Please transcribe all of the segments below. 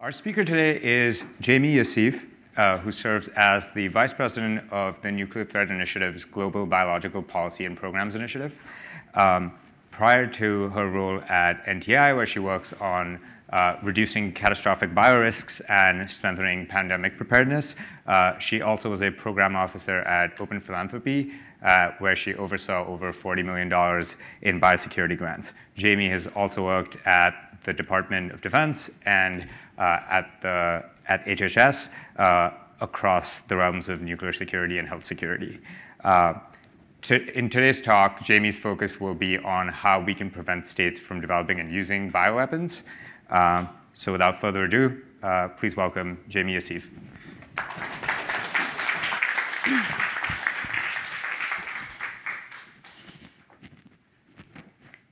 Our speaker today is Jaime Yassif, uh, who serves as the Vice President of the Nuclear Threat Initiative's Global Biological Policy and Programs Initiative. Um, prior to her role at NTI, where she works on uh, reducing catastrophic biorisks and strengthening pandemic preparedness. Uh, she also was a program officer at Open Philanthropy, uh, where she oversaw over $40 million in biosecurity grants. Jaime has also worked at the Department of Defense and at, the, at HHS uh, across the realms of nuclear security and health security. Uh, to, in today's talk, Jaime's focus will be on how we can prevent states from developing and using bioweapons. Um, so without further ado, uh, please welcome Jaime Yassif.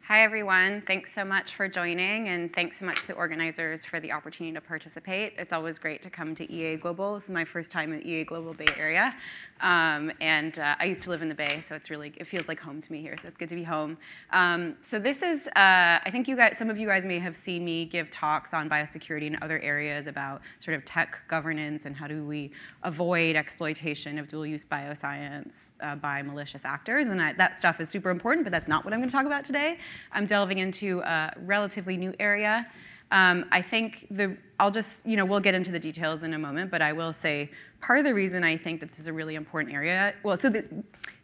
Hi, everyone. Thanks so much for joining, and thanks so much to the organizers for the opportunity to participate. It's always great to come to EA Global. This is my first time at EA Global Bay Area, um, and uh, I used to live in the Bay, so it's really it feels like home to me here. So it's good to be home. Um, so this is, uh, I think you guys, some of you guys may have seen me give talks on biosecurity and other areas about sort of tech governance and how do we avoid exploitation of dual-use bioscience uh, by malicious actors, and I, that stuff is super important. But that's not what I'm going to talk about today. I'm delving into a relatively new area. Um, I think the, I'll just, you know, we'll get into the details in a moment, but I will say part of the reason I think that this is a really important area, well, so the,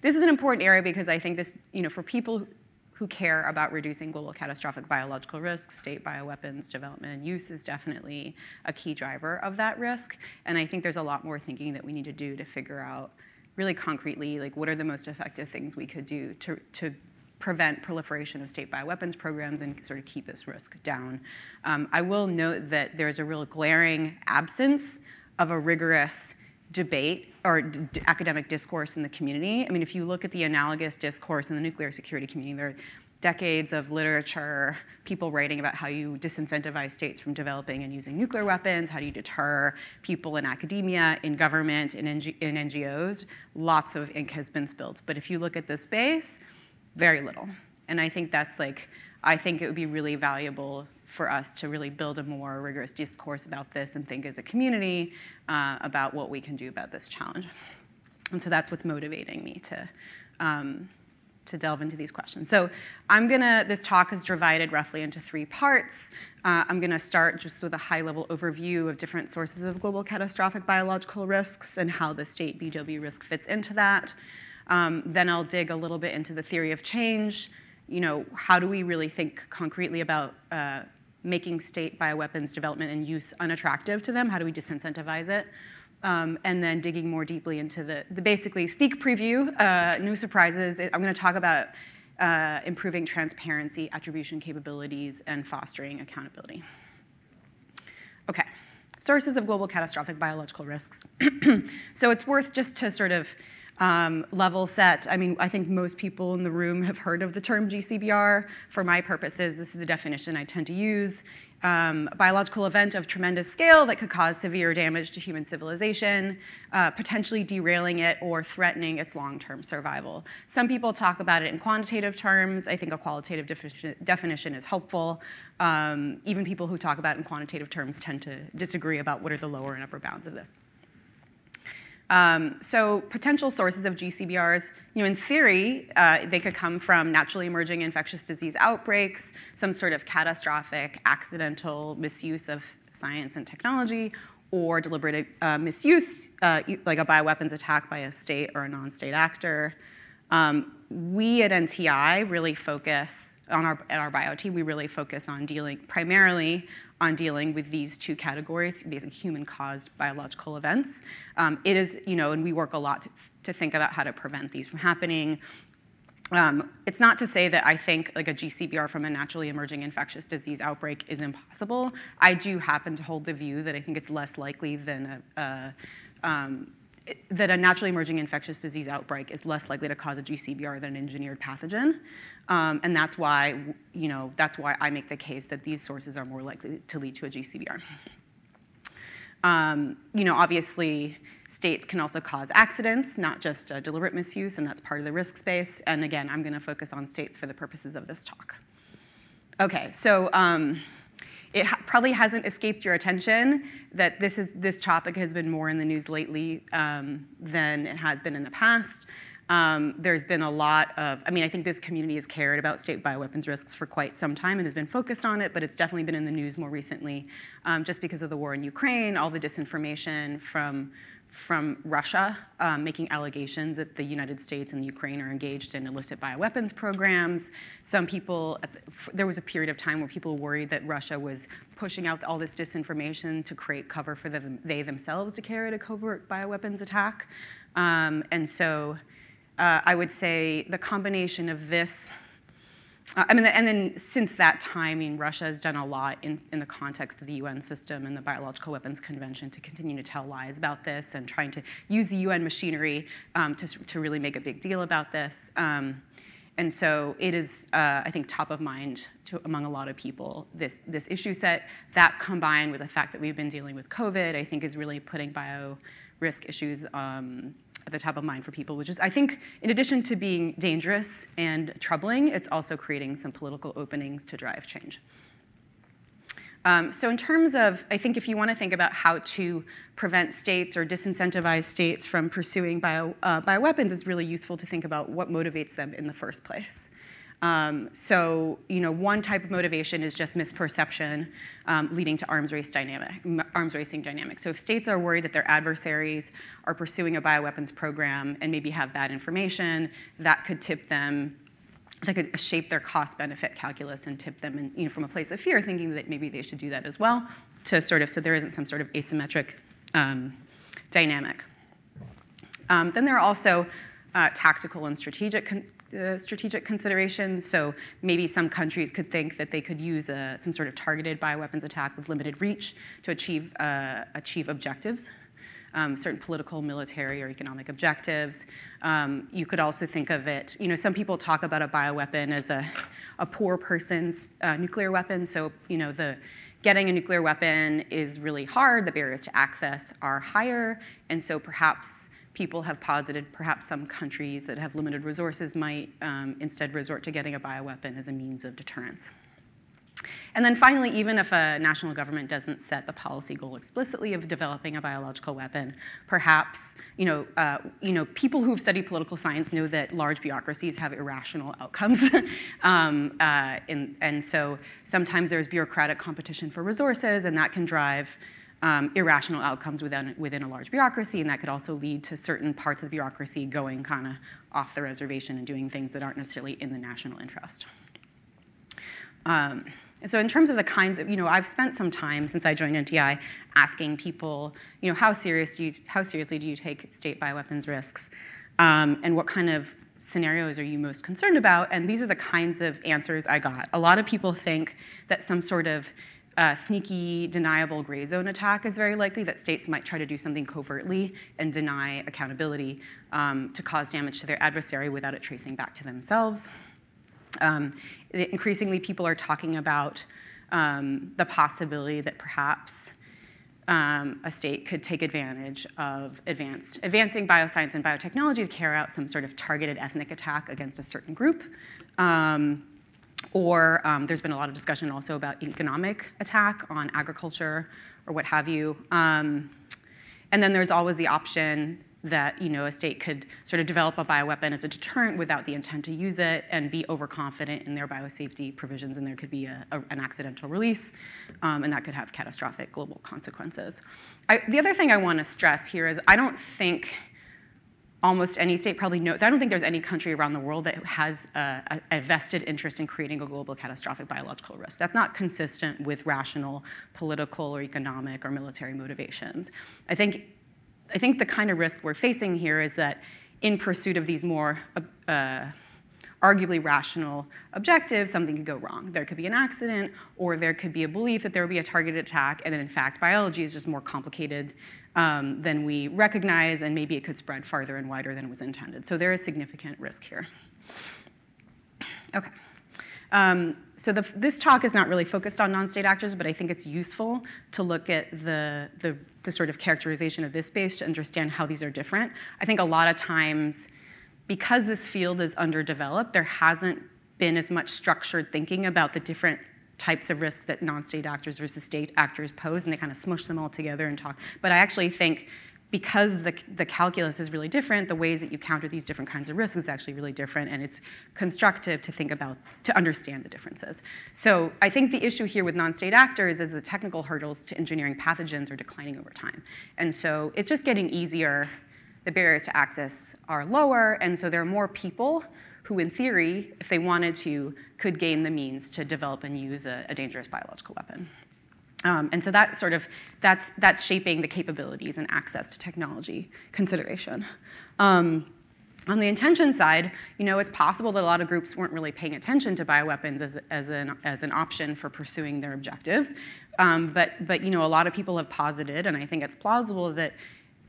this is an important area because I think this, you know, for people who care about reducing global catastrophic biological risks, state bioweapons development and use is definitely a key driver of that risk. And I think there's a lot more thinking that we need to do to figure out really concretely, like what are the most effective things we could do to, to prevent proliferation of state bioweapons programs and sort of keep this risk down. Um, I will note that there's a real glaring absence of a rigorous debate or academic discourse in the community. I mean, if you look at the analogous discourse in the nuclear security community, there are decades of literature, people writing about how you disincentivize states from developing and using nuclear weapons, how do you deter people in academia, in government, in, NG- in NGOs. Lots of ink has been spilled. But if you look at the space, very little. And I think that's like, I think it would be really valuable for us to really build a more rigorous discourse about this and think as a community uh, about what we can do about this challenge. And so that's what's motivating me to, um, to delve into these questions. So I'm gonna, this talk is divided roughly into three parts. Uh, I'm gonna start just with a high level overview of different sources of global catastrophic biological risks and how the state BW risk fits into that. Um, then I'll dig a little bit into the theory of change. You know, how do we really think concretely about uh, making state bioweapons development and use unattractive to them? How do we disincentivize it? Um, and then digging more deeply into the, the basically sneak preview, uh, no surprises. I'm going to talk about uh, improving transparency, attribution capabilities, and fostering accountability. Okay, sources of global catastrophic biological risks. so it's worth just to sort of um, level set. I mean, I think most people in the room have heard of the term GCBR. For my purposes, this is a definition I tend to use. Um, biological event of tremendous scale that could cause severe damage to human civilization, uh, potentially derailing it or threatening its long-term survival. Some people talk about it in quantitative terms. I think a qualitative defi definition is helpful. Um, even people who talk about it in quantitative terms tend to disagree about what are the lower and upper bounds of this. Um, so potential sources of GCBRs, you know, in theory, uh, they could come from naturally emerging infectious disease outbreaks, some sort of catastrophic accidental misuse of science and technology, or deliberate uh, misuse, uh, like a bioweapons attack by a state or a non-state actor. Um, we at NTI really focus on our, at our bio team, we really focus on dealing primarily on dealing with these two categories, basically human-caused biological events. Um, it is, you know, and we work a lot to, to think about how to prevent these from happening. Um, it's not to say that I think like a GCBR from a naturally emerging infectious disease outbreak is impossible. I do happen to hold the view that I think it's less likely than a, a um, that a naturally emerging infectious disease outbreak is less likely to cause a GCBR than an engineered pathogen. Um, and that's why, you know, that's why I make the case that these sources are more likely to lead to a GCBR. Um, you know, obviously, states can also cause accidents, not just deliberate misuse, and that's part of the risk space. And again, I'm going to focus on states for the purposes of this talk. Okay, so um, it probably hasn't escaped your attention that this, is, this topic has been more in the news lately um, than it has been in the past. Um, there's been a lot of, I mean, I think this community has cared about state bioweapons risks for quite some time and has been focused on it, but it's definitely been in the news more recently um, just because of the war in Ukraine, all the disinformation from from Russia um, making allegations that the United States and Ukraine are engaged in illicit bioweapons programs. Some people, the, there was a period of time where people worried that Russia was pushing out all this disinformation to create cover for them, they themselves to carry out a covert bioweapons attack. Um, and so uh, I would say the combination of this uh, I mean, and then since that time, I mean, Russia has done a lot in, in the context of the UN system and the Biological Weapons Convention to continue to tell lies about this and trying to use the UN machinery um, to, to really make a big deal about this. Um, and so it is, uh, I think, top of mind to, among a lot of people, this, this issue set. That combined with the fact that we've been dealing with COVID, I think is really putting bio risk issues um, at the top of mind for people, which is, I think, in addition to being dangerous and troubling, it's also creating some political openings to drive change. Um, so in terms of, I think if you want to think about how to prevent states or disincentivize states from pursuing bio, uh, bioweapons, it's really useful to think about what motivates them in the first place. Um, so, you know, one type of motivation is just misperception um, leading to arms race dynamic, arms racing dynamics. So if states are worried that their adversaries are pursuing a bioweapons program and maybe have bad information, that could tip them that could shape their cost benefit calculus and tip them in, you know, from a place of fear, thinking that maybe they should do that as well, to sort of so there isn't some sort of asymmetric um, dynamic. Um, then there are also uh, tactical and strategic con- uh, strategic considerations. So maybe some countries could think that they could use a, some sort of targeted bioweapons attack with limited reach to achieve, uh, achieve objectives. Um, certain political, military, or economic objectives. Um, you could also think of it, you know, some people talk about a bioweapon as a, a poor person's uh, nuclear weapon. So, you know, the getting a nuclear weapon is really hard, the barriers to access are higher, and so perhaps people have posited perhaps some countries that have limited resources might um, instead resort to getting a bioweapon as a means of deterrence. And then finally, even if a national government doesn't set the policy goal explicitly of developing a biological weapon, perhaps you know, uh, you know, people who've studied political science know that large bureaucracies have irrational outcomes. um, uh, and, and so sometimes there's bureaucratic competition for resources, and that can drive um, irrational outcomes within, within a large bureaucracy, and that could also lead to certain parts of the bureaucracy going kind of off the reservation and doing things that aren't necessarily in the national interest. Um, so in terms of the kinds of, you know, I've spent some time since I joined NTI asking people, you know, how serious do you, how seriously do you take state bioweapons risks, um, and what kind of scenarios are you most concerned about? And these are the kinds of answers I got. A lot of people think that some sort of uh, sneaky, deniable gray zone attack is very likely that states might try to do something covertly and deny accountability um, to cause damage to their adversary without it tracing back to themselves. Um, increasingly, people are talking about um, the possibility that perhaps um, a state could take advantage of advanced, advancing bioscience and biotechnology to carry out some sort of targeted ethnic attack against a certain group. Um, or um, there's been a lot of discussion also about economic attack on agriculture or what have you. Um, and then there's always the option that you know a state could sort of develop a bioweapon as a deterrent without the intent to use it and be overconfident in their biosafety provisions, and there could be a, a, an accidental release, um, and that could have catastrophic global consequences. I, the other thing I want to stress here is I don't think almost any state probably know. I don't think there's any country around the world that has a, a, vested interest in creating a global catastrophic biological risk. That's not consistent with rational political or economic or military motivations. I think, I think the kind of risk we're facing here is that in pursuit of these more uh, arguably rational objective, something could go wrong. There could be an accident, or there could be a belief that there would be a targeted attack, and then in fact, biology is just more complicated um, than we recognize, and maybe it could spread farther and wider than was intended. So there is significant risk here. Okay. Um, so the, this talk is not really focused on non-state actors, but I think it's useful to look at the, the, the sort of characterization of this space to understand how these are different. I think a lot of times, because this field is underdeveloped, there hasn't been as much structured thinking about the different types of risk that non-state actors versus state actors pose, and they kind of smush them all together and talk. But I actually think because the, the calculus is really different, the ways that you counter these different kinds of risks is actually really different, and it's constructive to think about, to understand the differences. So I think the issue here with non-state actors is the technical hurdles to engineering pathogens are declining over time. And so it's just getting easier. The barriers to access are lower, and so there are more people who, in theory, if they wanted to, could gain the means to develop and use a, a dangerous biological weapon. Um, and so that sort of that's that's shaping the capabilities and access to technology consideration. Um, on the intention side, you know, it's possible that a lot of groups weren't really paying attention to bioweapons as, as, an, as an option for pursuing their objectives. Um, but, but, you know, a lot of people have posited, and I think it's plausible, that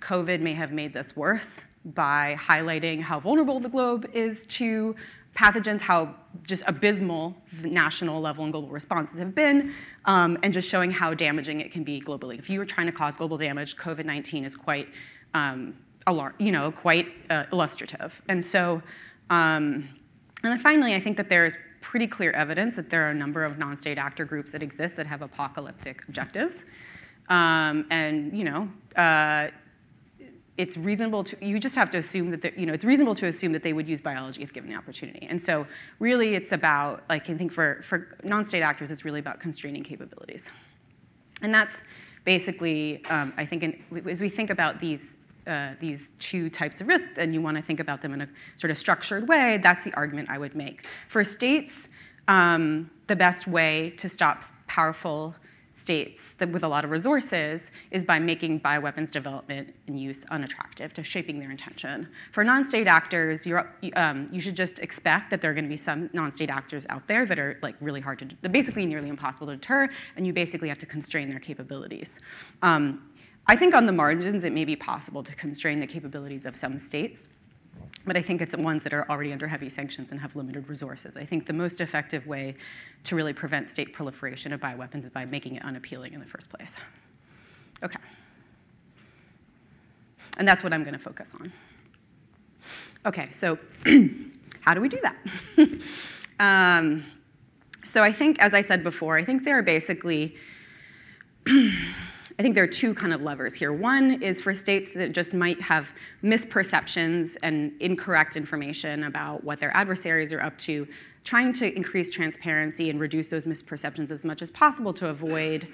COVID may have made this worse by highlighting how vulnerable the globe is to pathogens, how just abysmal the national level and global responses have been, um, and just showing how damaging it can be globally. If you are trying to cause global damage, COVID-19 is quite, um, alarm, you know, quite uh, illustrative. And so, um, and then finally, I think that there's pretty clear evidence that there are a number of non-state actor groups that exist that have apocalyptic objectives. Um, and you know, uh, it's reasonable to you just have to assume that you know it's reasonable to assume that they would use biology if given the opportunity. And so really it's about like i think for for non-state actors it's really about constraining capabilities. And that's basically um, i think in, as we think about these uh, these two types of risks and you want to think about them in a sort of structured way that's the argument i would make. For states um, the best way to stop powerful states that with a lot of resources is by making bioweapons development and use unattractive, to shaping their intention. For non-state actors, um, you should just expect that there are going to be some non-state actors out there that are like really hard to, basically nearly impossible to deter, and you basically have to constrain their capabilities. Um, I think on the margins, it may be possible to constrain the capabilities of some states, but I think it's ones that are already under heavy sanctions and have limited resources. I think the most effective way to really prevent state proliferation of bioweapons is by making it unappealing in the first place. Okay. And that's what I'm going to focus on. Okay, so how do we do that? um, so I think, as I said before, I think there are basically I think there are two kind of levers here. One is for states that just might have misperceptions and incorrect information about what their adversaries are up to, trying to increase transparency and reduce those misperceptions as much as possible to avoid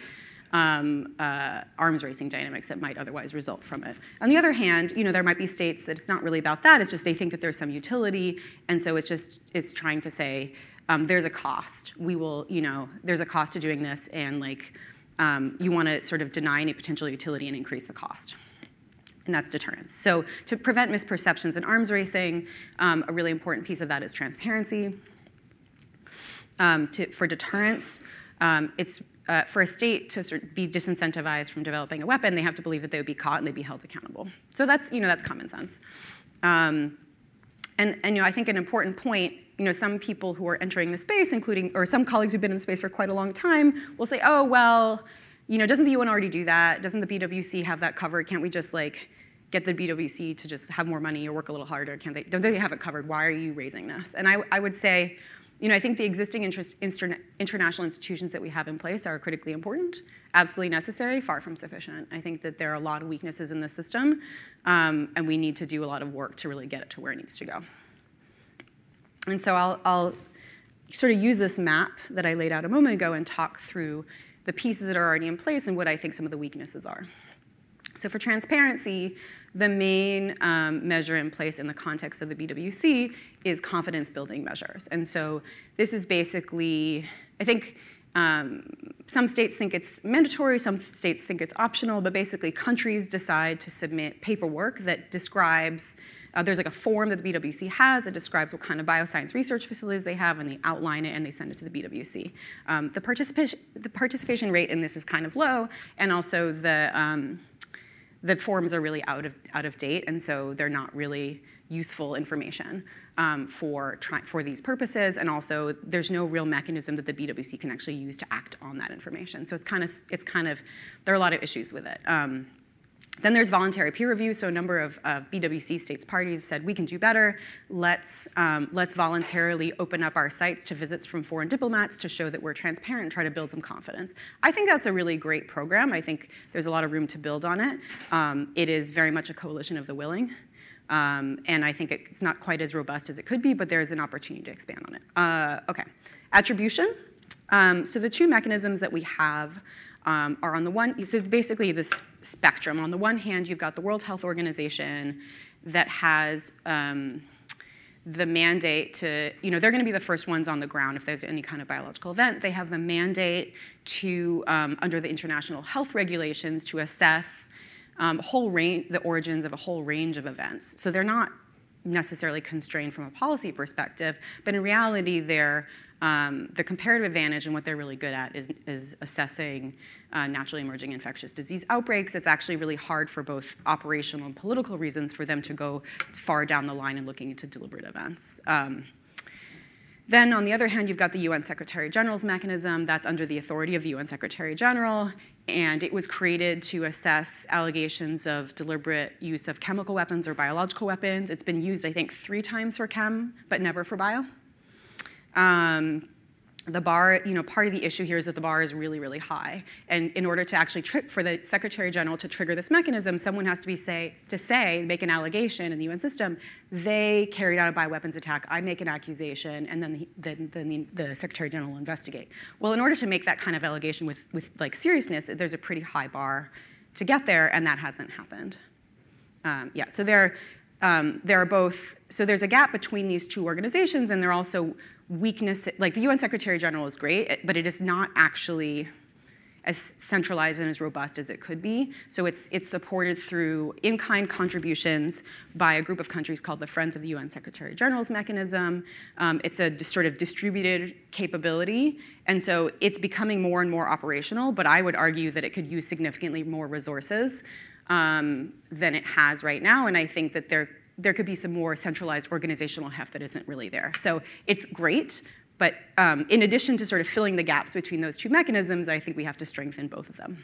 um, uh, arms racing dynamics that might otherwise result from it. On the other hand, you know, there might be states that it's not really about that. It's just they think that there's some utility, and so it's just it's trying to say um, there's a cost. We will, you know, there's a cost to doing this, and like um, you want to sort of deny any potential utility and increase the cost. And that's deterrence. So to prevent misperceptions in arms racing, um, a really important piece of that is transparency. Um, to, for deterrence, um, it's uh, for a state to sort of be disincentivized from developing a weapon, they have to believe that they would be caught and they'd be held accountable. So that's, you know, that's common sense. And, and you know, I think an important point you know, some people who are entering the space, including, or some colleagues who've been in the space for quite a long time, will say, oh, well, you know, doesn't the UN already do that? Doesn't the BWC have that covered? Can't we just like get the BWC to just have more money or work a little harder? Can't they, don't they have it covered? Why are you raising this? And I, I would say, you know, I think the existing interest, international institutions that we have in place are critically important, absolutely necessary, far from sufficient. I think that there are a lot of weaknesses in the system, um, and we need to do a lot of work to really get it to where it needs to go. And so I'll, I'll sort of use this map that I laid out a moment ago and talk through the pieces that are already in place and what I think some of the weaknesses are. So for transparency, the main um, measure in place in the context of the BWC is confidence building measures. And so this is basically, I think um, some states think it's mandatory, some states think it's optional, but basically countries decide to submit paperwork that describes uh, there's like a form that the BWC has that describes what kind of bioscience research facilities they have, and they outline it and they send it to the BWC. Um, the, participation, the participation rate in this is kind of low, and also the, um, the forms are really out of, out of date, and so they're not really useful information um, for, try, for these purposes, and also there's no real mechanism that the BWC can actually use to act on that information. So it's kind of, it's kind of there are a lot of issues with it. Um, Then there's voluntary peer review. So a number of uh, BWC states parties said we can do better. Let's um, let's voluntarily open up our sites to visits from foreign diplomats to show that we're transparent and try to build some confidence. I think that's a really great program. I think there's a lot of room to build on it. Um, it is very much a coalition of the willing. Um, and I think it's not quite as robust as it could be, but there's an opportunity to expand on it. Uh, okay, attribution. Um, so the two mechanisms that we have um, are on the one, so it's basically this spectrum. On the one hand, you've got the World Health Organization that has um, the mandate to, you know, they're going to be the first ones on the ground if there's any kind of biological event. They have the mandate to, um, under the international health regulations, to assess um, whole range, the origins of a whole range of events. So they're not necessarily constrained from a policy perspective, but in reality, they're um, the comparative advantage and what they're really good at is, is assessing uh, naturally emerging infectious disease outbreaks. It's actually really hard for both operational and political reasons for them to go far down the line and looking into deliberate events. Um, then, on the other hand, you've got the UN Secretary General's mechanism. That's under the authority of the UN Secretary General, and it was created to assess allegations of deliberate use of chemical weapons or biological weapons. It's been used, I think, three times for chem, but never for bio. Um, the bar, you know, part of the issue here is that the bar is really, really high. And in order to actually trick for the Secretary General to trigger this mechanism, someone has to be say to say, make an allegation in the UN system, they carried out a bioweapons attack. I make an accusation, and then the, then the, the Secretary General will investigate. Well, in order to make that kind of allegation with with like seriousness, there's a pretty high bar to get there, and that hasn't happened. Um, yeah, so there, um, there are both. So there's a gap between these two organizations, and they're also weakness, like the UN Secretary General is great, but it is not actually as centralized and as robust as it could be. So it's, it's supported through in-kind contributions by a group of countries called the Friends of the UN Secretary General's mechanism. Um, it's a sort of distributed capability, and so it's becoming more and more operational, but I would argue that it could use significantly more resources um, than it has right now, and I think that there there could be some more centralized organizational heft that isn't really there. So it's great, but um, in addition to sort of filling the gaps between those two mechanisms, I think we have to strengthen both of them.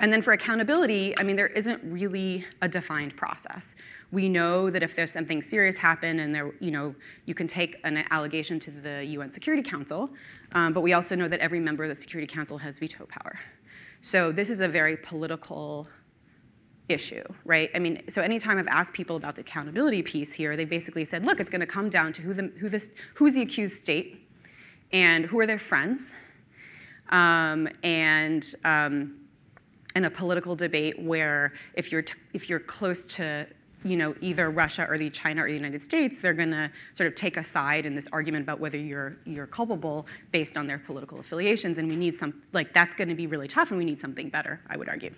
And then for accountability, I mean, there isn't really a defined process. We know that if there's something serious happen and there, you know, you can take an allegation to the UN Security Council, um, but we also know that every member of the Security Council has veto power. So this is a very political issue, right? I mean, so anytime I've asked people about the accountability piece here, they basically said, look, it's going to come down to who the, who this, who's the accused state and who are their friends. Um, and um, in a political debate where if you're, if you're close to you know, either Russia or the China or the United States, they're going to sort of take a side in this argument about whether you're you're culpable based on their political affiliations. And we need some like that's going to be really tough, and we need something better. I would argue.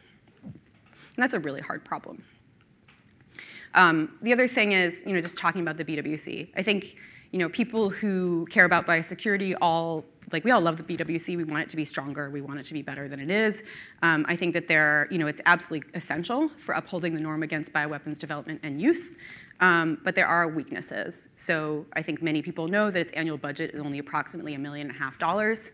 And that's a really hard problem. Um, the other thing is, you know, just talking about the BWC. I think, you know, people who care about biosecurity all like we all love the BWC. We want it to be stronger. We want it to be better than it is. Um, I think that there, you know, it's absolutely essential for upholding the norm against bioweapons development and use. Um, but there are weaknesses. So I think many people know that its annual budget is only approximately a million and a half dollars.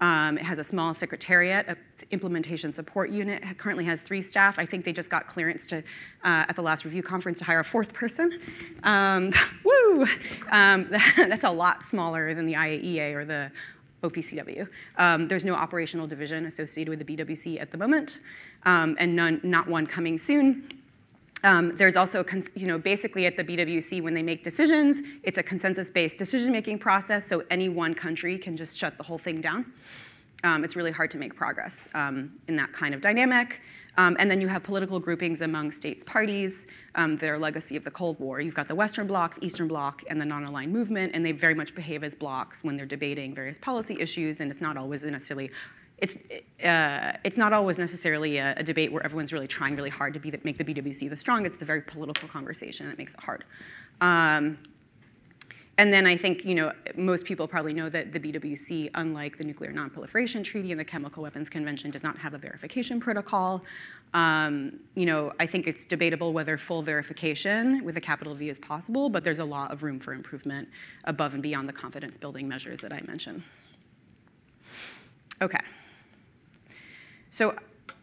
Um, it has a small secretariat, an implementation support unit. It currently has three staff. I think they just got clearance to, uh, at the last review conference to hire a fourth person. Um, woo! Um, that's a lot smaller than the IAEA or the OPCW. Um, there's no operational division associated with the BWC at the moment, um, and none, not one coming soon. Um, there's also, you know, basically at the BWC, when they make decisions, it's a consensus-based decision-making process, so any one country can just shut the whole thing down. Um, it's really hard to make progress um, in that kind of dynamic. Um, and then you have political groupings among states' parties, um, are legacy of the Cold War. You've got the Western Bloc, the Eastern Bloc, and the non-aligned movement, and they very much behave as blocs when they're debating various policy issues, and it's not always necessarily it's, uh, it's not always necessarily a, a, debate where everyone's really trying really hard to be make the BWC the strongest. It's a very political conversation that makes it hard. Um, and then I think you know most people probably know that the BWC, unlike the Nuclear Non-Proliferation Treaty and the Chemical Weapons Convention, does not have a verification protocol. Um, you know, I think it's debatable whether full verification with a capital V is possible, but there's a lot of room for improvement above and beyond the confidence-building measures that I mentioned. Okay. So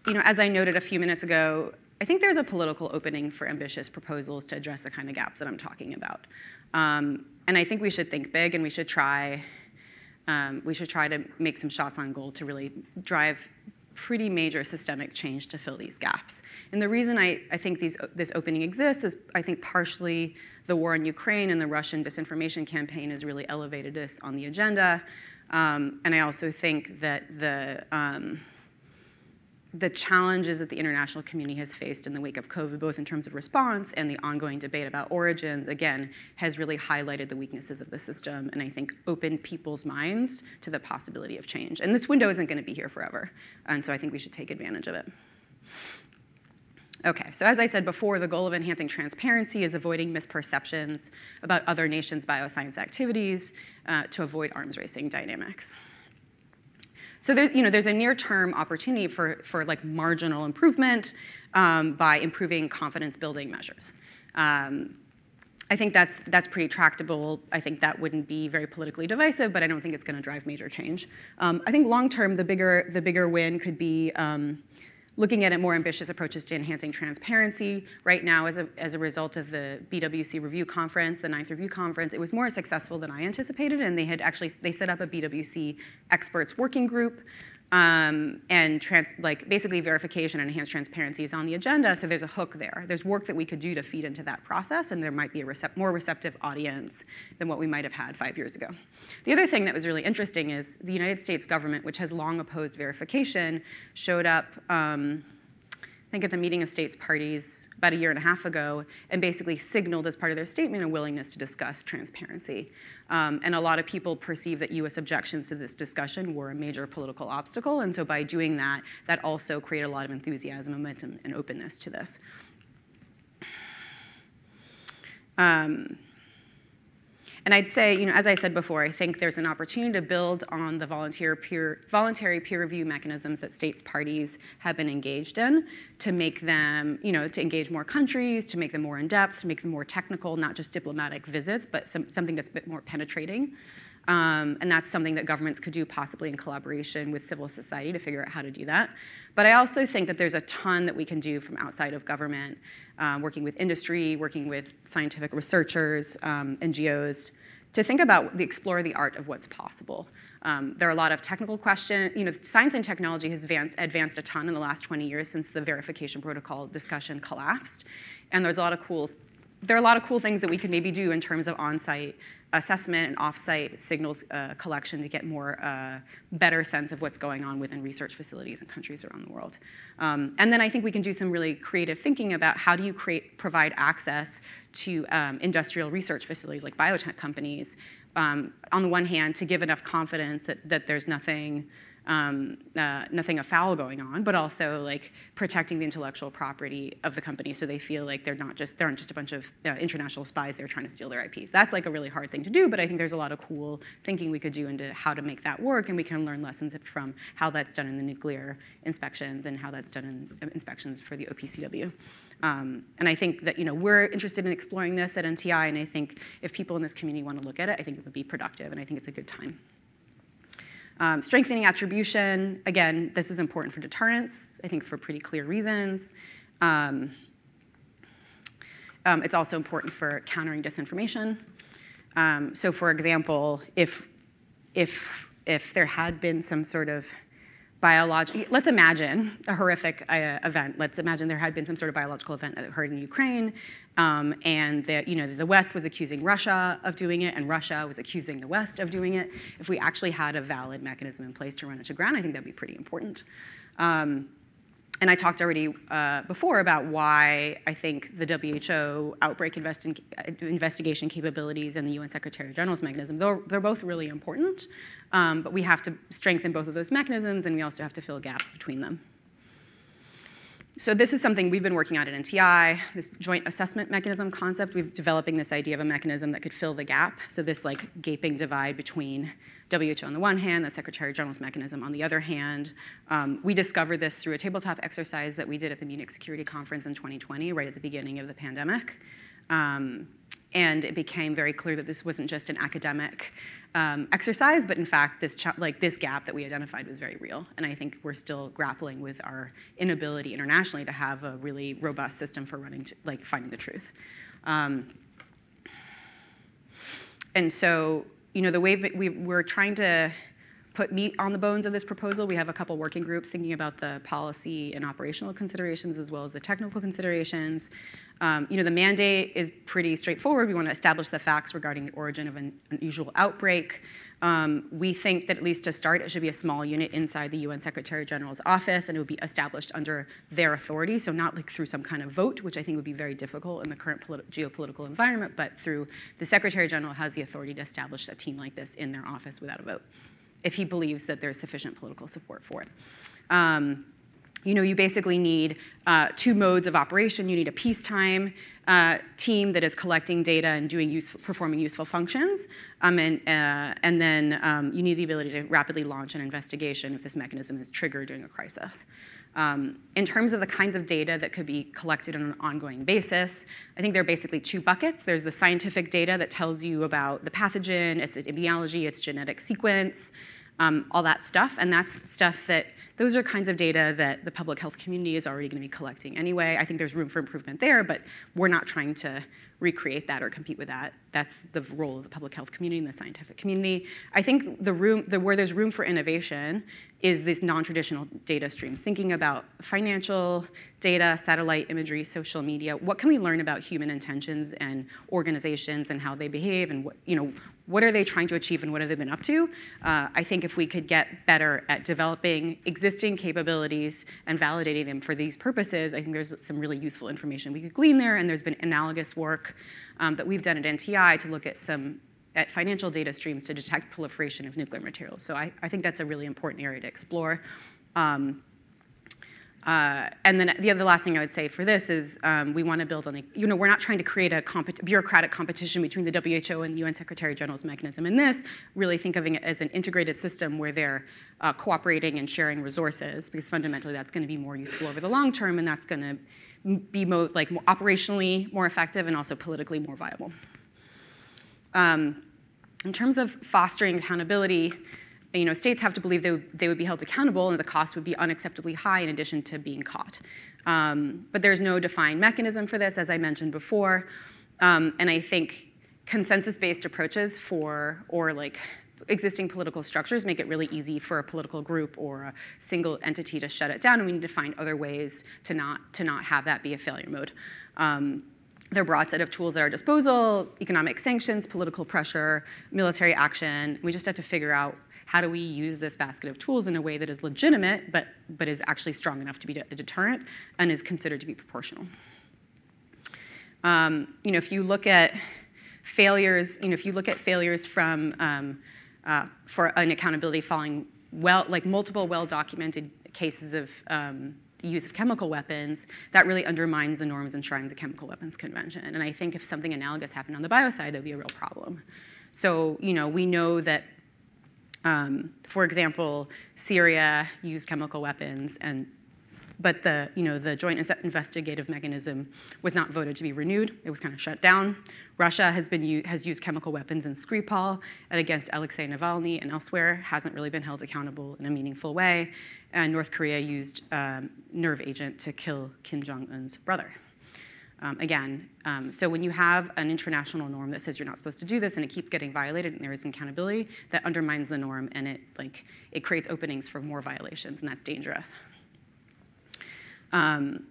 you know, as I noted a few minutes ago, I think there's a political opening for ambitious proposals to address the kind of gaps that I'm talking about. Um, and I think we should think big and we should try um, we should try to make some shots on goal to really drive pretty major systemic change to fill these gaps. And the reason I, I think these, this opening exists is I think partially the war in Ukraine and the Russian disinformation campaign has really elevated this on the agenda. Um, and I also think that the, um, the challenges that the international community has faced in the wake of COVID, both in terms of response and the ongoing debate about origins, again, has really highlighted the weaknesses of the system and I think opened people's minds to the possibility of change. And this window isn't going to be here forever. And so I think we should take advantage of it. Okay, so as I said before, the goal of enhancing transparency is avoiding misperceptions about other nations' bioscience activities uh, to avoid arms racing dynamics. So there's, you know, there's a near-term opportunity for, for like marginal improvement um, by improving confidence building measures. Um, I think that's, that's pretty tractable. I think that wouldn't be very politically divisive, but I don't think it's going to drive major change. Um, I think long term, the bigger, the bigger win could be um, looking at it more ambitious approaches to enhancing transparency. Right now, as a, as a result of the BWC review conference, the ninth review conference, it was more successful than I anticipated, and they had actually, they set up a BWC experts working group um, and trans, like basically verification and enhanced transparency is on the agenda. So there's a hook there. There's work that we could do to feed into that process, and there might be a recept- more receptive audience than what we might have had five years ago. The other thing that was really interesting is the United States government, which has long opposed verification, showed up. Um, I think at the meeting of states parties about a year and a half ago, and basically signaled as part of their statement a willingness to discuss transparency. Um, and a lot of people perceive that US objections to this discussion were a major political obstacle, and so by doing that, that also created a lot of enthusiasm, momentum, and openness to this. Um, and I'd say, you know, as I said before, I think there's an opportunity to build on the volunteer peer, voluntary peer review mechanisms that states parties have been engaged in to make them, you know, to engage more countries, to make them more in depth, to make them more technical, not just diplomatic visits, but some, something that's a bit more penetrating. Um, and that's something that governments could do possibly in collaboration with civil society to figure out how to do that. But I also think that there's a ton that we can do from outside of government, um, working with industry, working with scientific researchers, um, NGOs, to think about the explore the art of what's possible. Um, there are a lot of technical questions. You know, science and technology has advanced, advanced a ton in the last 20 years since the verification protocol discussion collapsed, and there's a lot of cool. There are a lot of cool things that we could maybe do in terms of on-site assessment and off-site signals uh, collection to get more uh, better sense of what's going on within research facilities in countries around the world. Um, and then I think we can do some really creative thinking about how do you create provide access to um, industrial research facilities like biotech companies. Um, on the one hand, to give enough confidence that, that there's nothing um, uh, nothing afoul going on, but also like protecting the intellectual property of the company so they feel like they're not just, they aren't just a bunch of uh, international spies that are trying to steal their IPs. That's like a really hard thing to do, but I think there's a lot of cool thinking we could do into how to make that work, and we can learn lessons from how that's done in the nuclear inspections and how that's done in inspections for the OPCW. Um, and I think that you know we're interested in exploring this at NTI, and I think if people in this community want to look at it, I think it would be productive, and I think it's a good time. Um, strengthening attribution, again, this is important for deterrence, I think for pretty clear reasons. Um, um, it's also important for countering disinformation. Um, so for example, if, if, if there had been some sort of biological, let's imagine a horrific uh, event. Let's imagine there had been some sort of biological event that occurred in Ukraine, um, and the, you know, the West was accusing Russia of doing it, and Russia was accusing the West of doing it. If we actually had a valid mechanism in place to run it to ground, I think that'd be pretty important. Um, and I talked already uh, before about why I think the WHO outbreak investi investigation capabilities and the UN Secretary General's mechanism, they're, they're both really important, um, but we have to strengthen both of those mechanisms and we also have to fill gaps between them. So this is something we've been working on at NTI, this joint assessment mechanism concept. We're developing this idea of a mechanism that could fill the gap. So this like gaping divide between WHO on the one hand, the Secretary General's mechanism on the other hand. Um, we discovered this through a tabletop exercise that we did at the Munich Security Conference in 2020, right at the beginning of the pandemic. Um, and it became very clear that this wasn't just an academic um, exercise, but in fact, this like this gap that we identified was very real. And I think we're still grappling with our inability internationally to have a really robust system for running, to, like finding the truth. Um, and so, you know, the way we, we're trying to put meat on the bones of this proposal. We have a couple working groups thinking about the policy and operational considerations as well as the technical considerations. Um, you know, the mandate is pretty straightforward. We want to establish the facts regarding the origin of an unusual outbreak. Um, we think that at least to start, it should be a small unit inside the UN Secretary General's office, and it would be established under their authority. So not like through some kind of vote, which I think would be very difficult in the current politi- geopolitical environment, but through the Secretary General has the authority to establish a team like this in their office without a vote if he believes that there's sufficient political support for it. Um, you know, you basically need uh, two modes of operation. You need a peacetime uh, team that is collecting data and doing useful, performing useful functions, um, and, uh, and then um, you need the ability to rapidly launch an investigation if this mechanism is triggered during a crisis. Um, in terms of the kinds of data that could be collected on an ongoing basis, I think there are basically two buckets. There's the scientific data that tells you about the pathogen, its immunology, its genetic sequence, um, all that stuff. And that's stuff that, those are kinds of data that the public health community is already going to be collecting anyway. I think there's room for improvement there, but we're not trying to recreate that or compete with that. That's the role of the public health community and the scientific community. I think the room, the, where there's room for innovation is these non-traditional data streams, thinking about financial data, satellite imagery, social media. What can we learn about human intentions and organizations and how they behave and what, you know, what are they trying to achieve and what have they been up to? Uh, I think if we could get better at developing existing capabilities and validating them for these purposes, I think there's some really useful information we could glean there. And there's been analogous work um, that we've done at NTI to look at some at financial data streams to detect proliferation of nuclear materials. So I, I think that's a really important area to explore. Um, uh, and then the other last thing I would say for this is um, we want to build on, a, you know, we're not trying to create a compet- bureaucratic competition between the WHO and the UN Secretary General's mechanism. In this, really think of it as an integrated system where they're uh, cooperating and sharing resources, because fundamentally that's going to be more useful over the long term, and that's going to be mo- like more operationally more effective and also politically more viable. Um, in terms of fostering accountability, you know, states have to believe they, they would be held accountable and the cost would be unacceptably high in addition to being caught. Um, but there's no defined mechanism for this, as I mentioned before. Um, and I think consensus-based approaches for, or like existing political structures make it really easy for a political group or a single entity to shut it down, and we need to find other ways to not, to not have that be a failure mode. Um, a broad set of tools at our disposal, economic sanctions, political pressure, military action. We just have to figure out how do we use this basket of tools in a way that is legitimate, but, but is actually strong enough to be a deterrent and is considered to be proportional. Um, you know, if you look at failures, you know, if you look at failures from um, uh, for an accountability following well, like multiple well-documented cases of um, use of chemical weapons, that really undermines the norms enshrined in the Chemical Weapons Convention. And I think if something analogous happened on the bio side, that would be a real problem. So, you know, we know that um, for example, Syria used chemical weapons, and but the you know the joint investigative mechanism was not voted to be renewed. It was kind of shut down. Russia has been has used chemical weapons in Skripal and against Alexei Navalny and elsewhere. Hasn't really been held accountable in a meaningful way. And North Korea used um, nerve agent to kill Kim Jong Un's brother. Um, again, um, so when you have an international norm that says you're not supposed to do this and it keeps getting violated and there is accountability, that undermines the norm and it like it creates openings for more violations and that's dangerous. Um,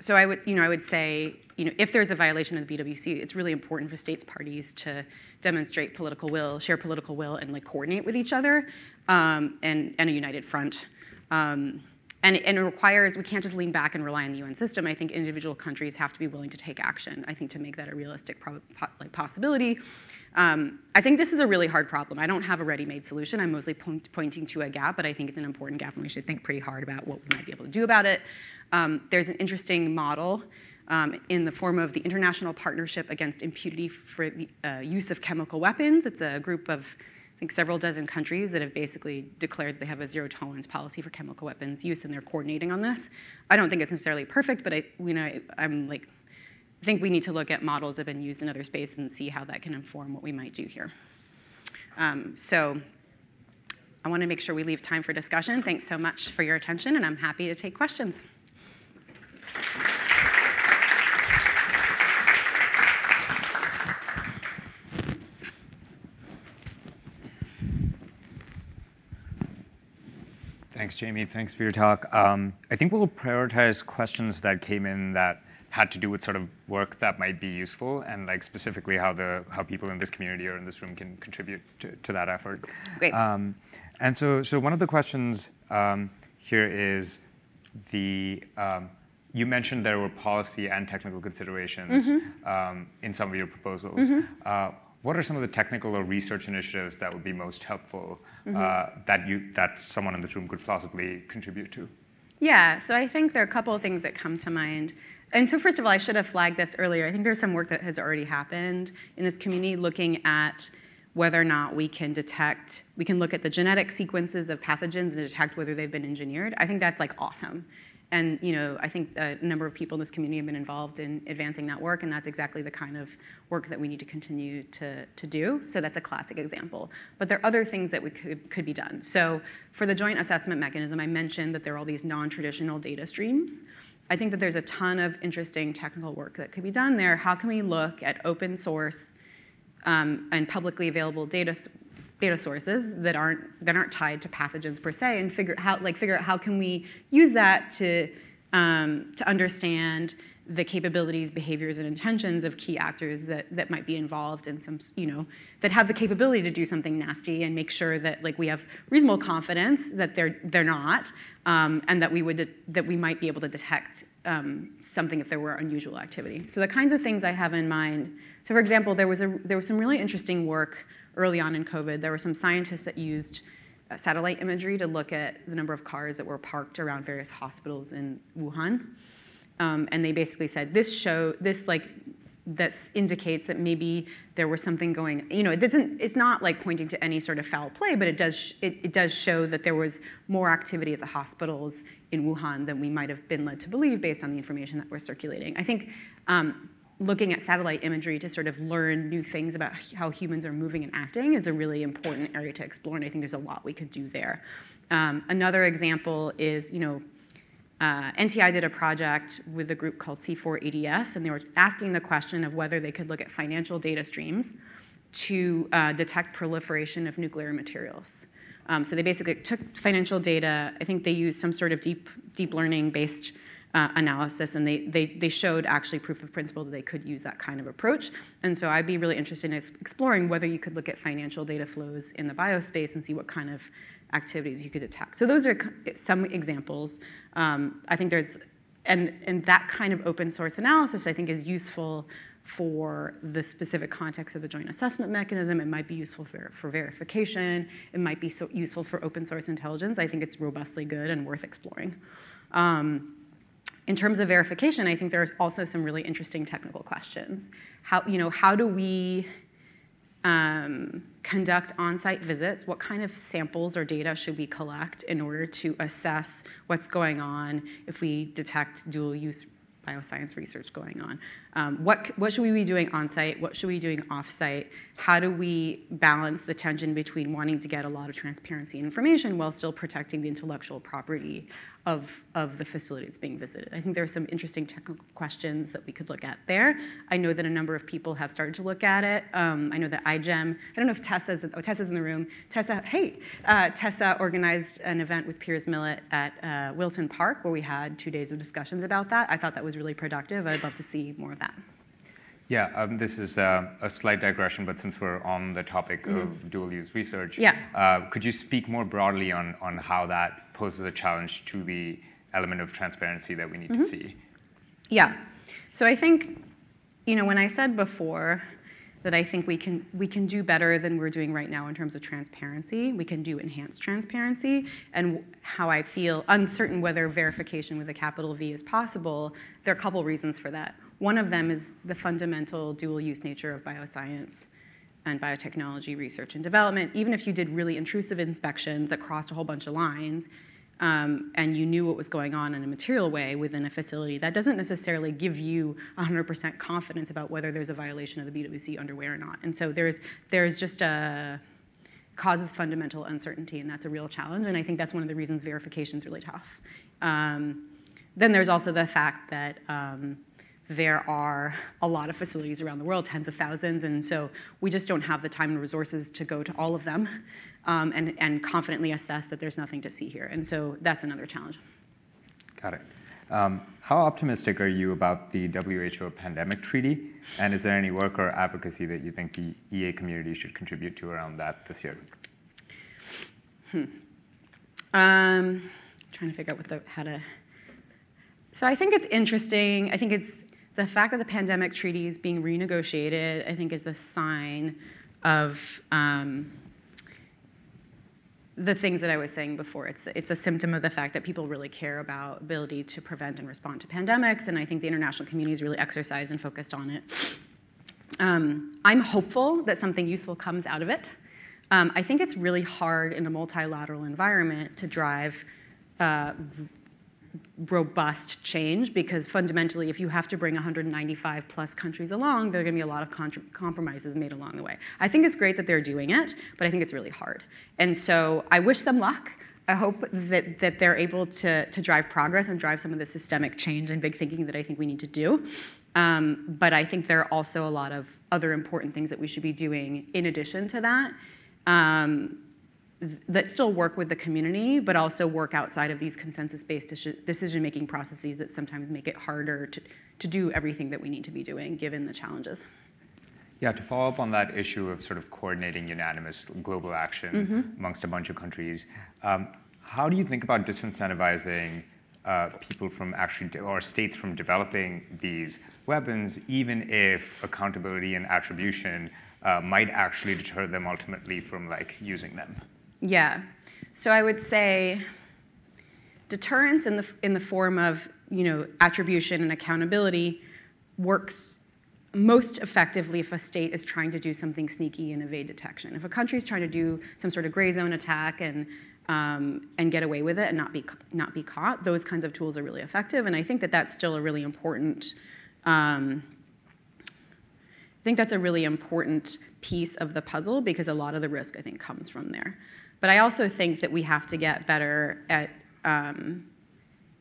so I would, you know, I would say, you know, if there's a violation of the BWC, it's really important for states parties to demonstrate political will, share political will, and like coordinate with each other, um, and and a united front. Um, and, and, it requires, we can't just lean back and rely on the UN system. I think individual countries have to be willing to take action, I think, to make that a realistic po- like possibility. Um, I think this is a really hard problem. I don't have a ready made solution. I'm mostly point- pointing to a gap, but I think it's an important gap, and we should think pretty hard about what we might be able to do about it. Um, there's an interesting model um, in the form of the International Partnership Against Impunity for the uh, Use of Chemical Weapons. It's a group of I think several dozen countries that have basically declared that they have a zero tolerance policy for chemical weapons use and they're coordinating on this. I don't think it's necessarily perfect, but I, you know, I, am like, I think we need to look at models that have been used in other spaces and see how that can inform what we might do here. Um, so I want to make sure we leave time for discussion. Thanks so much for your attention, and I'm happy to take questions. Thanks, Jaime. Thanks for your talk. Um, I think we'll prioritize questions that came in that had to do with sort of work that might be useful and like specifically how the how people in this community or in this room can contribute to, to that effort. Great. Um, and so, so one of the questions um, here is the um, you mentioned there were policy and technical considerations mm-hmm. Um, in some of your proposals. Mm-hmm. Uh, what are some of the technical or research initiatives that would be most helpful mm-hmm. uh, that you that someone in this room could plausibly contribute to? Yeah, so I think there are a couple of things that come to mind. And so first of all, I should have flagged this earlier. I think there's some work that has already happened in this community looking at whether or not we can detect, we can look at the genetic sequences of pathogens and detect whether they've been engineered. I think that's like awesome. And you know, I think a number of people in this community have been involved in advancing that work, and that's exactly the kind of work that we need to continue to, to do. So that's a classic example. But there are other things that we could, could be done. So for the joint assessment mechanism, I mentioned that there are all these non-traditional data streams. I think that there's a ton of interesting technical work that could be done there. How can we look at open source um, and publicly available data data sources that aren't that aren't tied to pathogens per se, and figure how like figure out how can we use that to um, to understand the capabilities, behaviors, and intentions of key actors that, that might be involved in some, you know, that have the capability to do something nasty and make sure that like we have reasonable confidence that they're they're not, um, and that we would that we might be able to detect um, something if there were unusual activity. So the kinds of things I have in mind. So for example, there was a there was some really interesting work early on in COVID. There were some scientists that used uh, satellite imagery to look at the number of cars that were parked around various hospitals in Wuhan. Um, and they basically said this show this like that indicates that maybe there was something going you know it doesn't it's not like pointing to any sort of foul play but it does it, it does show that there was more activity at the hospitals in wuhan than we might have been led to believe based on the information that was circulating. I think um, looking at satellite imagery to sort of learn new things about how humans are moving and acting is a really important area to explore and i think there's a lot we could do there. Um, another example is you know uh, NTI did a project with a group called C4ADS, and they were asking the question of whether they could look at financial data streams to uh, detect proliferation of nuclear materials. Um, so they basically took financial data. I think they used some sort of deep deep learning based uh, analysis, and they, they they showed actually proof of principle that they could use that kind of approach. And so I'd be really interested in exploring whether you could look at financial data flows in the biospace and see what kind of activities you could detect. So those are some examples. Um, I think there's, and, and that kind of open source analysis I think is useful for the specific context of the joint assessment mechanism. It might be useful for, for verification. It might be so useful for open source intelligence. I think it's robustly good and worth exploring. Um, in terms of verification, I think there's also some really interesting technical questions. How, you know, how do we um, conduct on-site visits, what kind of samples or data should we collect in order to assess what's going on if we detect dual use bioscience research going on. Um, what, what should we be doing on site? What should we be doing off site? How do we balance the tension between wanting to get a lot of transparency information while still protecting the intellectual property of, of the facility that's being visited? I think there are some interesting technical questions that we could look at there. I know that a number of people have started to look at it. Um, I know that iGEM, I don't know if Tessa's, oh, Tessa's in the room. Tessa, hey, uh, Tessa organized an event with Piers Millett at uh, Wilton Park where we had two days of discussions about that. I thought that was really productive. I'd love to see more of that. Yeah, um, this is uh, a slight digression, but since we're on the topic mm-hmm. of dual use research, yeah. Uh, could you speak more broadly on, on how that poses a challenge to the element of transparency that we need mm-hmm. to see? Yeah. So I think, you know, when I said before that I think we can we can do better than we're doing right now in terms of transparency. We can do enhanced transparency, and how I feel uncertain whether verification with a capital V is possible. There are a couple reasons for that. One of them is the fundamental dual use nature of bioscience and biotechnology research and development. Even if you did really intrusive inspections across a whole bunch of lines, um, and you knew what was going on in a material way within a facility, that doesn't necessarily give you 100% confidence about whether there's a violation of the BWC underway or not. And so there's, there's just a, causes fundamental uncertainty, and that's a real challenge. And I think that's one of the reasons verification is really tough. Um, then there's also the fact that um, there are a lot of facilities around the world, tens of thousands, and so we just don't have the time and resources to go to all of them um, and, and confidently assess that there's nothing to see here. And so that's another challenge. Got it. Um, how optimistic are you about the WHO pandemic treaty? And is there any work or advocacy that you think the EA community should contribute to around that this year? Hmm. Um, trying to figure out what the, how to. So I think it's interesting. I think it's the fact that the pandemic treaty is being renegotiated, I think, is a sign of um, the things that I was saying before. It's, it's a symptom of the fact that people really care about ability to prevent and respond to pandemics, and I think the international community is really exercised and focused on it. Um, I'm hopeful that something useful comes out of it. Um, I think it's really hard in a multilateral environment to drive uh, robust change because fundamentally, if you have to bring 195 plus countries along, there are going to be a lot of compromises made along the way. I think it's great that they're doing it, but I think it's really hard. And so I wish them luck. I hope that, that they're able to, to drive progress and drive some of the systemic change and big thinking that I think we need to do. Um, but I think there are also a lot of other important things that we should be doing in addition to that. Um, that still work with the community, but also work outside of these consensus-based decision-making processes that sometimes make it harder to, to do everything that we need to be doing given the challenges. Yeah, to follow up on that issue of sort of coordinating unanimous global action mm-hmm. amongst a bunch of countries, um, how do you think about disincentivizing uh, people from actually, or states from developing these weapons, even if accountability and attribution uh, might actually deter them ultimately from like using them? Yeah. So I would say deterrence in the, in the form of you know, attribution and accountability works most effectively if a state is trying to do something sneaky and evade detection. If a country is trying to do some sort of gray zone attack and um, and get away with it and not be not be caught, those kinds of tools are really effective. And I think that that's still a really important. Um, I think that's a really important piece of the puzzle because a lot of the risk I think comes from there. But I also think that we have to get better at um,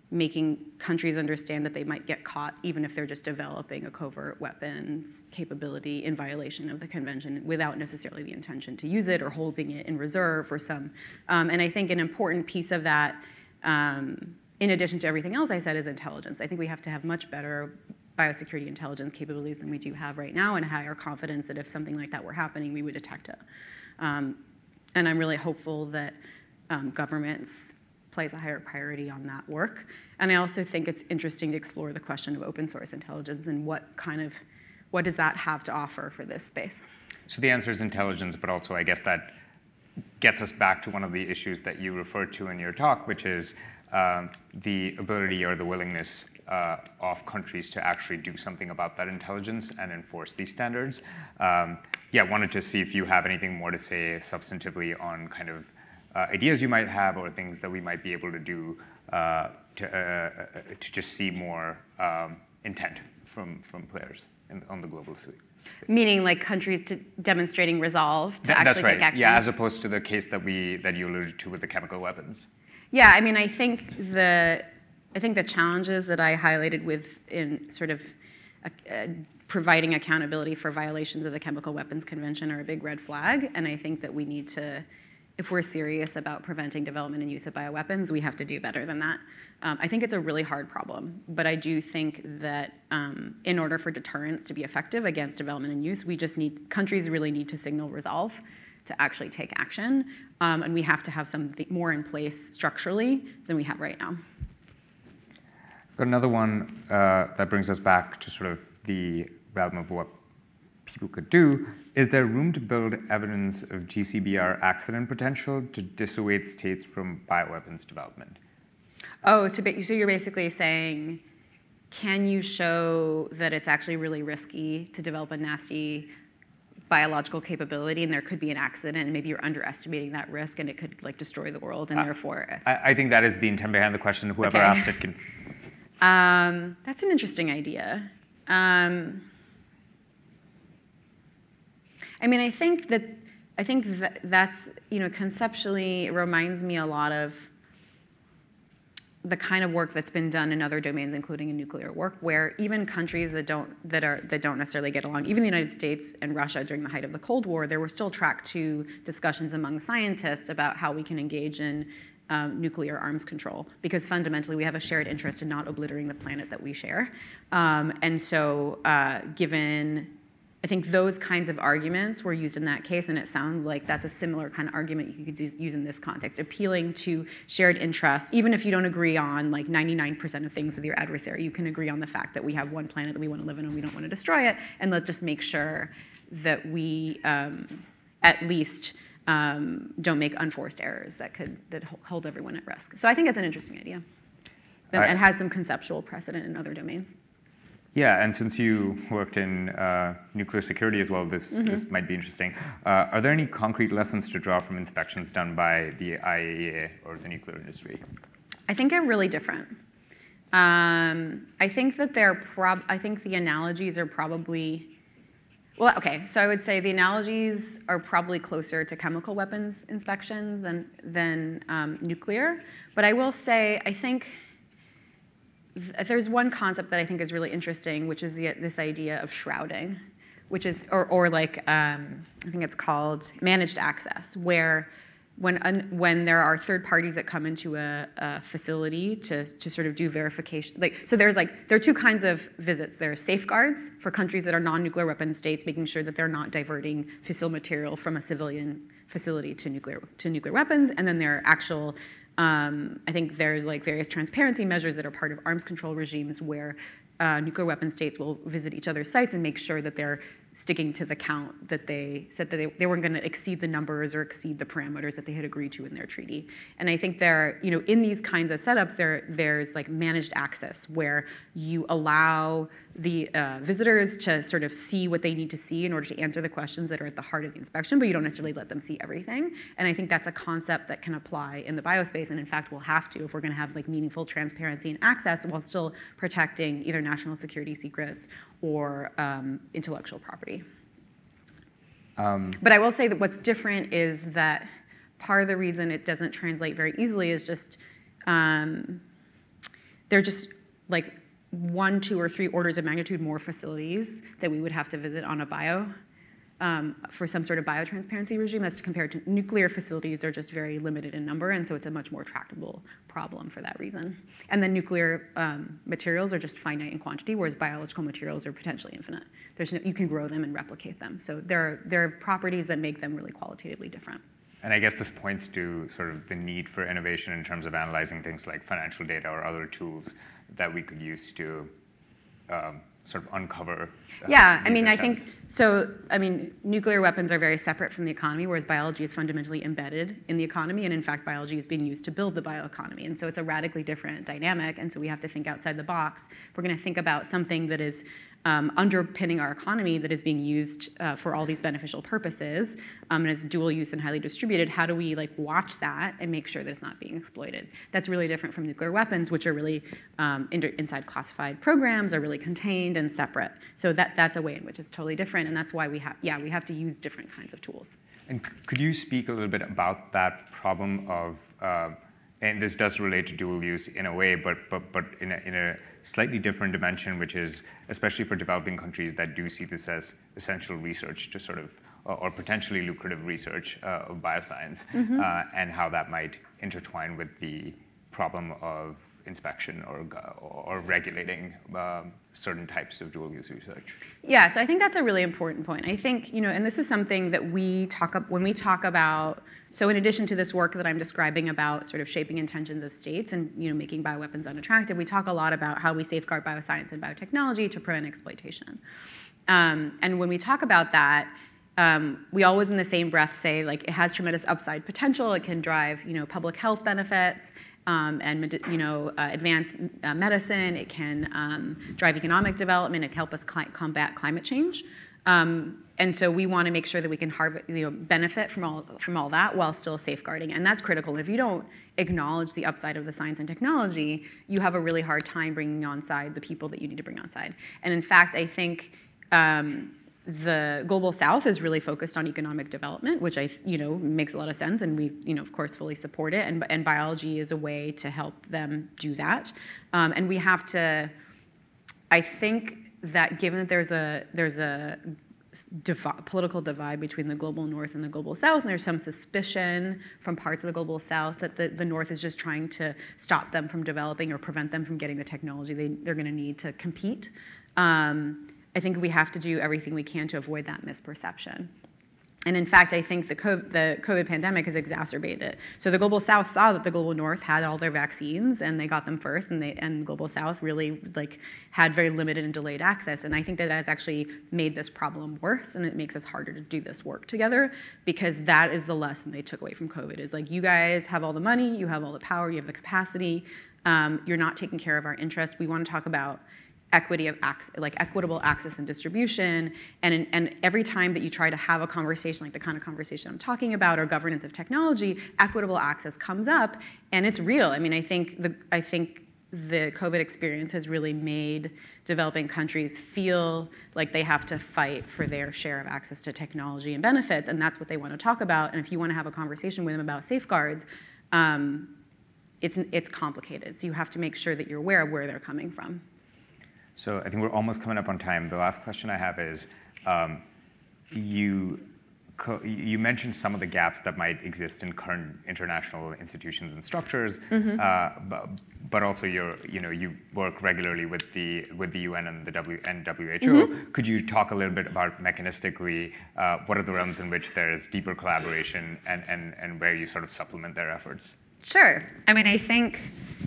making countries understand that they might get caught even if they're just developing a covert weapons capability in violation of the convention without necessarily the intention to use it or holding it in reserve for some. Um, and I think an important piece of that, um, in addition to everything else I said, is intelligence. I think we have to have much better biosecurity intelligence capabilities than we do have right now and higher confidence that if something like that were happening, we would detect it. Um, and I'm really hopeful that um, governments place a higher priority on that work. And I also think it's interesting to explore the question of open source intelligence and what kind of, what does that have to offer for this space? So the answer is intelligence, but also I guess that gets us back to one of the issues that you referred to in your talk, which is um, the ability or the willingness of countries to actually do something about that intelligence and enforce these standards. Um, yeah, wanted to see if you have anything more to say substantively on kind of uh, ideas you might have or things that we might be able to do uh, to, uh, uh, to just see more um, intent from, from players in, on the global scene. Meaning, like countries to demonstrating resolve to actually take action. Yeah, as opposed to the case that we that you alluded to with the chemical weapons. Yeah, I mean, I think the I think the challenges that I highlighted with in sort of uh, providing accountability for violations of the Chemical Weapons Convention are a big red flag, and I think that we need to, if we're serious about preventing development and use of bioweapons, we have to do better than that. Um, I think it's a really hard problem, but I do think that um, in order for deterrence to be effective against development and use, we just need countries really need to signal resolve to actually take action, um, and we have to have something more in place structurally than we have right now. Got another one uh, that brings us back to sort of the realm of what people could do. Is there room to build evidence of GCBR accident potential to dissuade states from bioweapons development? Oh, so, so you're basically saying, can you show that it's actually really risky to develop a nasty biological capability and there could be an accident and maybe you're underestimating that risk and it could like destroy the world and Uh, therefore I, I think that is the intent behind the question. Whoever Okay. asked it can. Um, that's an interesting idea. Um, i mean i think that i think that that's you know conceptually it reminds me a lot of the kind of work that's been done in other domains, including in nuclear work, where even countries that don't that are that don't necessarily get along, even the United States and Russia during the height of the Cold War, there were still track two discussions among scientists about how we can engage in um, nuclear arms control, because fundamentally we have a shared interest in not obliterating the planet that we share, um, and so uh, given I think those kinds of arguments were used in that case, and it sounds like that's a similar kind of argument you could use, in this context, appealing to shared interests. Even if you don't agree on like 99% of things with your adversary, you can agree on the fact that we have one planet that we want to live in and we don't want to destroy it, and let's just make sure that we um, at least um, don't make unforced errors that could that hold everyone at risk. So I think it's an interesting idea, and, I- and has some conceptual precedent in other domains. Yeah, and since you worked in uh, nuclear security as well, this, Mm-hmm. this might be interesting. Uh, are there any concrete lessons to draw from inspections done by the IAEA or the nuclear industry? I think they're really different. Um, I think that they're prob. I think the analogies are probably. Well, okay. So I would say the analogies are probably closer to chemical weapons inspection than than um, nuclear. But I will say I think th- there's one concept that I think is really interesting, which is the, this idea of shrouding, which is, or, or like, um, I think it's called managed access, where when, un, when there are third parties that come into a, a facility to, to sort of do verification, like, so there's like, there are two kinds of visits. There's safeguards for countries that are non-nuclear weapon states, making sure that they're not diverting fissile material from a civilian facility to nuclear, to nuclear weapons, and then there are actual um, I think there's like various transparency measures that are part of arms control regimes where uh, nuclear weapon states will visit each other's sites and make sure that they're sticking to the count that they said that they, they weren't going to exceed the numbers or exceed the parameters that they had agreed to in their treaty. And I think there, you know, in these kinds of setups, there there's like managed access where you allow the uh, visitors to sort of see what they need to see in order to answer the questions that are at the heart of the inspection, but you don't necessarily let them see everything. And I think that's a concept that can apply in the biospace, and in fact, we'll have to if we're going to have like meaningful transparency and access while still protecting either national security secrets or um, intellectual property. Um, But I will say that what's different is that part of the reason it doesn't translate very easily is just um, they're just like one, two, or three orders of magnitude more facilities that we would have to visit on a bio um, for some sort of biotransparency regime as compared to nuclear facilities are just very limited in number, and so it's a much more tractable problem for that reason. And then nuclear um, materials are just finite in quantity, whereas biological materials are potentially infinite. There's no, you can grow them and replicate them. So there are, there are properties that make them really qualitatively different. and I guess this points to sort of the need for innovation in terms of analyzing things like financial data or other tools that we could use to um, sort of uncover. uh, Yeah, I mean, I think so. I mean, nuclear weapons are very separate from the economy, whereas biology is fundamentally embedded in the economy, and in fact, biology is being used to build the bioeconomy, and so it's a radically different dynamic. And so we have to think outside the box. We're going to think about something that is um, underpinning our economy that is being used uh, for all these beneficial purposes um, and is dual use and highly distributed. How do we like watch that and make sure that it's not being exploited? That's really different from nuclear weapons, which are really um, inter- inside classified programs, are really contained and separate. So that that's a way in which it's totally different, and that's why we have yeah we have to use different kinds of tools. And could you speak a little bit about that problem of, uh, and this does relate to dual use in a way, but, but, but in, a, in a slightly different dimension, which is especially for developing countries that do see this as essential research to sort of, or, potentially lucrative research uh, of bioscience, uh, and how that might intertwine with the problem of inspection or, or regulating um, certain types of dual use research. Yeah, so I think that's a really important point. I think, you know, and this is something that we talk up when we talk about so in addition to this work that I'm describing about sort of shaping intentions of states and, you know, making bioweapons unattractive, we talk a lot about how we safeguard bioscience and biotechnology to prevent exploitation. Um, and when we talk about that, um, we always in the same breath say like it has tremendous upside potential. It can drive, you know, public health benefits um, and you know uh, advance uh, medicine. It can um, drive economic development. It can help us cli- combat climate change. Um, and so we want to make sure that we can you know, benefit from all from all that while still safeguarding, and that's critical. If you don't acknowledge the upside of the science and technology, you have a really hard time bringing on side the people that you need to bring on side. And in fact, I think. Um, the global south is really focused on economic development which i you know makes a lot of sense and we you know of course fully support it and, and biology is a way to help them do that um, and we have to i think that given that there's a there's a divi- political divide between the global north and the global south, and there's some suspicion from parts of the global south that the, the north is just trying to stop them from developing or prevent them from getting the technology they, they're going to need to compete. Um, I think we have to do everything we can to avoid that misperception. And in fact, I think the COVID, the COVID pandemic has exacerbated it. So the global south saw that the global north had all their vaccines and they got them first, and they and global south really like had very limited and delayed access. And I think that has actually made this problem worse, and it makes us harder to do this work together because that is the lesson they took away from COVID. Is like you guys have all the money, you have all the power, you have the capacity. Um, you're not taking care of our interests. We want to talk about equity of access, like equitable access and distribution. And, and every time that you try to have a conversation like the kind of conversation I'm talking about or governance of technology, equitable access comes up and it's real. I mean, I think the, I think the COVID experience has really made developing countries feel like they have to fight for their share of access to technology and benefits, and that's what they want to talk about. And if you want to have a conversation with them about safeguards, um, it's, it's complicated. So you have to make sure that you're aware of where they're coming from. So I think we're almost coming up on time. The last question I have is, um, you you mentioned some of the gaps that might exist in current international institutions and structures, mm-hmm. uh, but, but, also you you know you work regularly with the with the UN and the W and WHO. Mm-hmm. Could you talk a little bit about mechanistically uh, what are the realms in which there is deeper collaboration and, and, and where you sort of supplement their efforts? Sure. I mean, I think,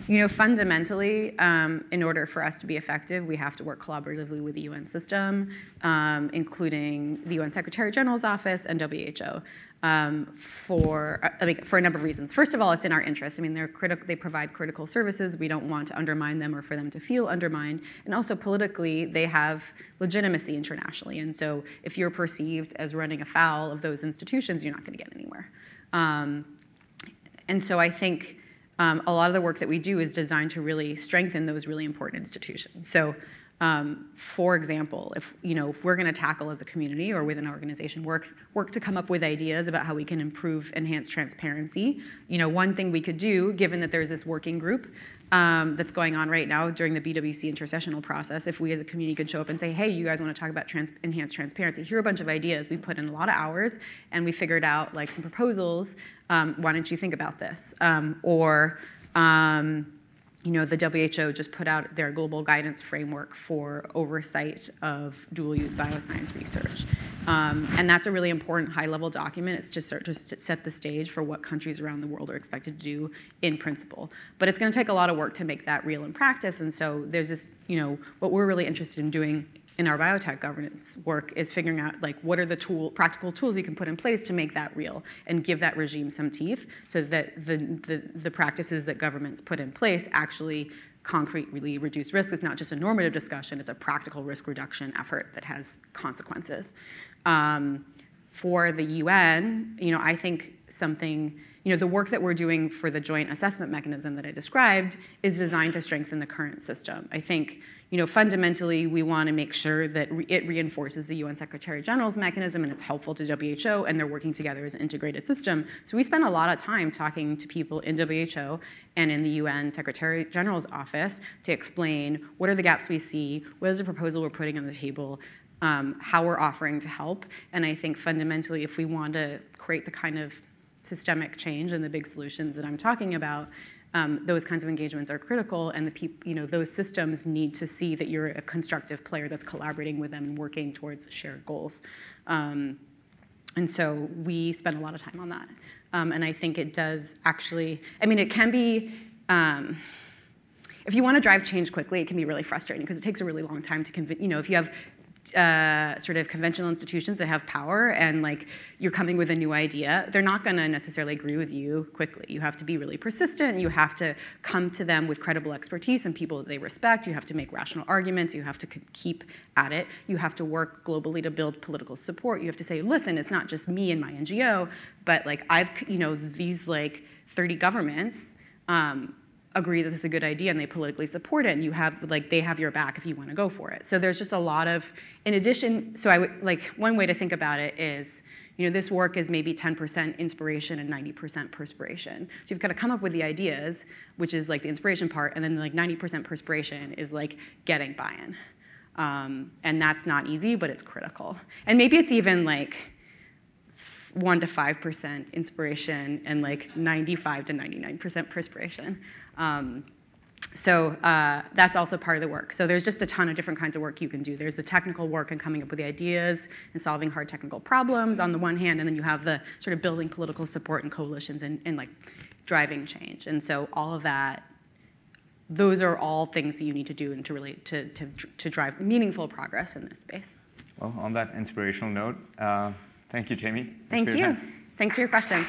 you know, fundamentally, um, in order for us to be effective, we have to work collaboratively with the UN system, um, including the UN Secretary General's office and WHO. Um, for I mean, for a number of reasons. First of all, it's in our interest. I mean, they're critical. They provide critical services. We don't want to undermine them or for them to feel undermined. And also politically, they have legitimacy internationally. And so, if you're perceived as running afoul of those institutions, you're not going to get anywhere. Um, and so I think um, a lot of the work that we do is designed to really strengthen those really important institutions. So, um, for example, if you know if we're going to tackle as a community or with an organization work work to come up with ideas about how we can improve enhance transparency, you know one thing we could do, given that there's this working group um, that's going on right now during the BWC intersessional process, if we as a community could show up and say, hey, you guys want to talk about trans- enhanced transparency, here are a bunch of ideas. We put in a lot of hours and we figured out like some proposals. Um, why don't you think about this? Um, or um, you know, the WHO just put out their global guidance framework for oversight of dual-use bioscience research. Um, and that's a really important high-level document. It's just to set the stage for what countries around the world are expected to do in principle. But it's going to take a lot of work to make that real in practice. And so there's this, you know, what we're really interested in doing in our biotech governance work is figuring out like what are the tool practical tools you can put in place to make that real and give that regime some teeth so that the, the, the practices that governments put in place actually concretely reduce risk. It's not just a normative discussion, it's a practical risk reduction effort that has consequences. Um, for the UN, you know, I think something, you know, the work that we're doing for the joint assessment mechanism that I described is designed to strengthen the current system. I think, you know, fundamentally, we want to make sure that re- it reinforces the UN Secretary General's mechanism and it's helpful to WHO and they're working together as an integrated system. So we spend a lot of time talking to people in WHO and in the UN Secretary General's office to explain what are the gaps we see, what is the proposal we're putting on the table, um, how we're offering to help. And I think fundamentally, if we want to create the kind of systemic change and the big solutions that I'm talking about, um, those kinds of engagements are critical, and the peop- you know those systems need to see that you're a constructive player that's collaborating with them and working towards shared goals. Um, and so we spend a lot of time on that, um, and I think it does actually. I mean, it can be. Um, if you want to drive change quickly, it can be really frustrating because it takes a really long time to convince. You know, if you have uh, sort of conventional institutions that have power and like you're coming with a new idea, they're not going to necessarily agree with you quickly. You have to be really persistent. You have to come to them with credible expertise and people that they respect. You have to make rational arguments. You have to keep at it. You have to work globally to build political support. You have to say, listen, it's not just me and my NGO, but like I've, you know, these like 30 governments. Um, agree that this is a good idea and they politically support it and you have like they have your back if you want to go for it. So there's just a lot of in addition so i would like one way to think about it is you know this work is maybe 10% inspiration and 90% perspiration. So you've got to come up with the ideas which is like the inspiration part and then like 90% perspiration is like getting buy-in. Um, and that's not easy but it's critical. And maybe it's even like 1 to 5% inspiration and like 95 to 99% perspiration um, so uh, that's also part of the work. So there's just a ton of different kinds of work you can do. There's the technical work and coming up with the ideas and solving hard technical problems on the one hand, and then you have the sort of building political support and coalitions and, and like driving change. And so all of that, those are all things that you need to do and to really to, to, to drive meaningful progress in this space. Well, on that inspirational note, uh, thank you, Jaime. Thank you. Thanks for your questions.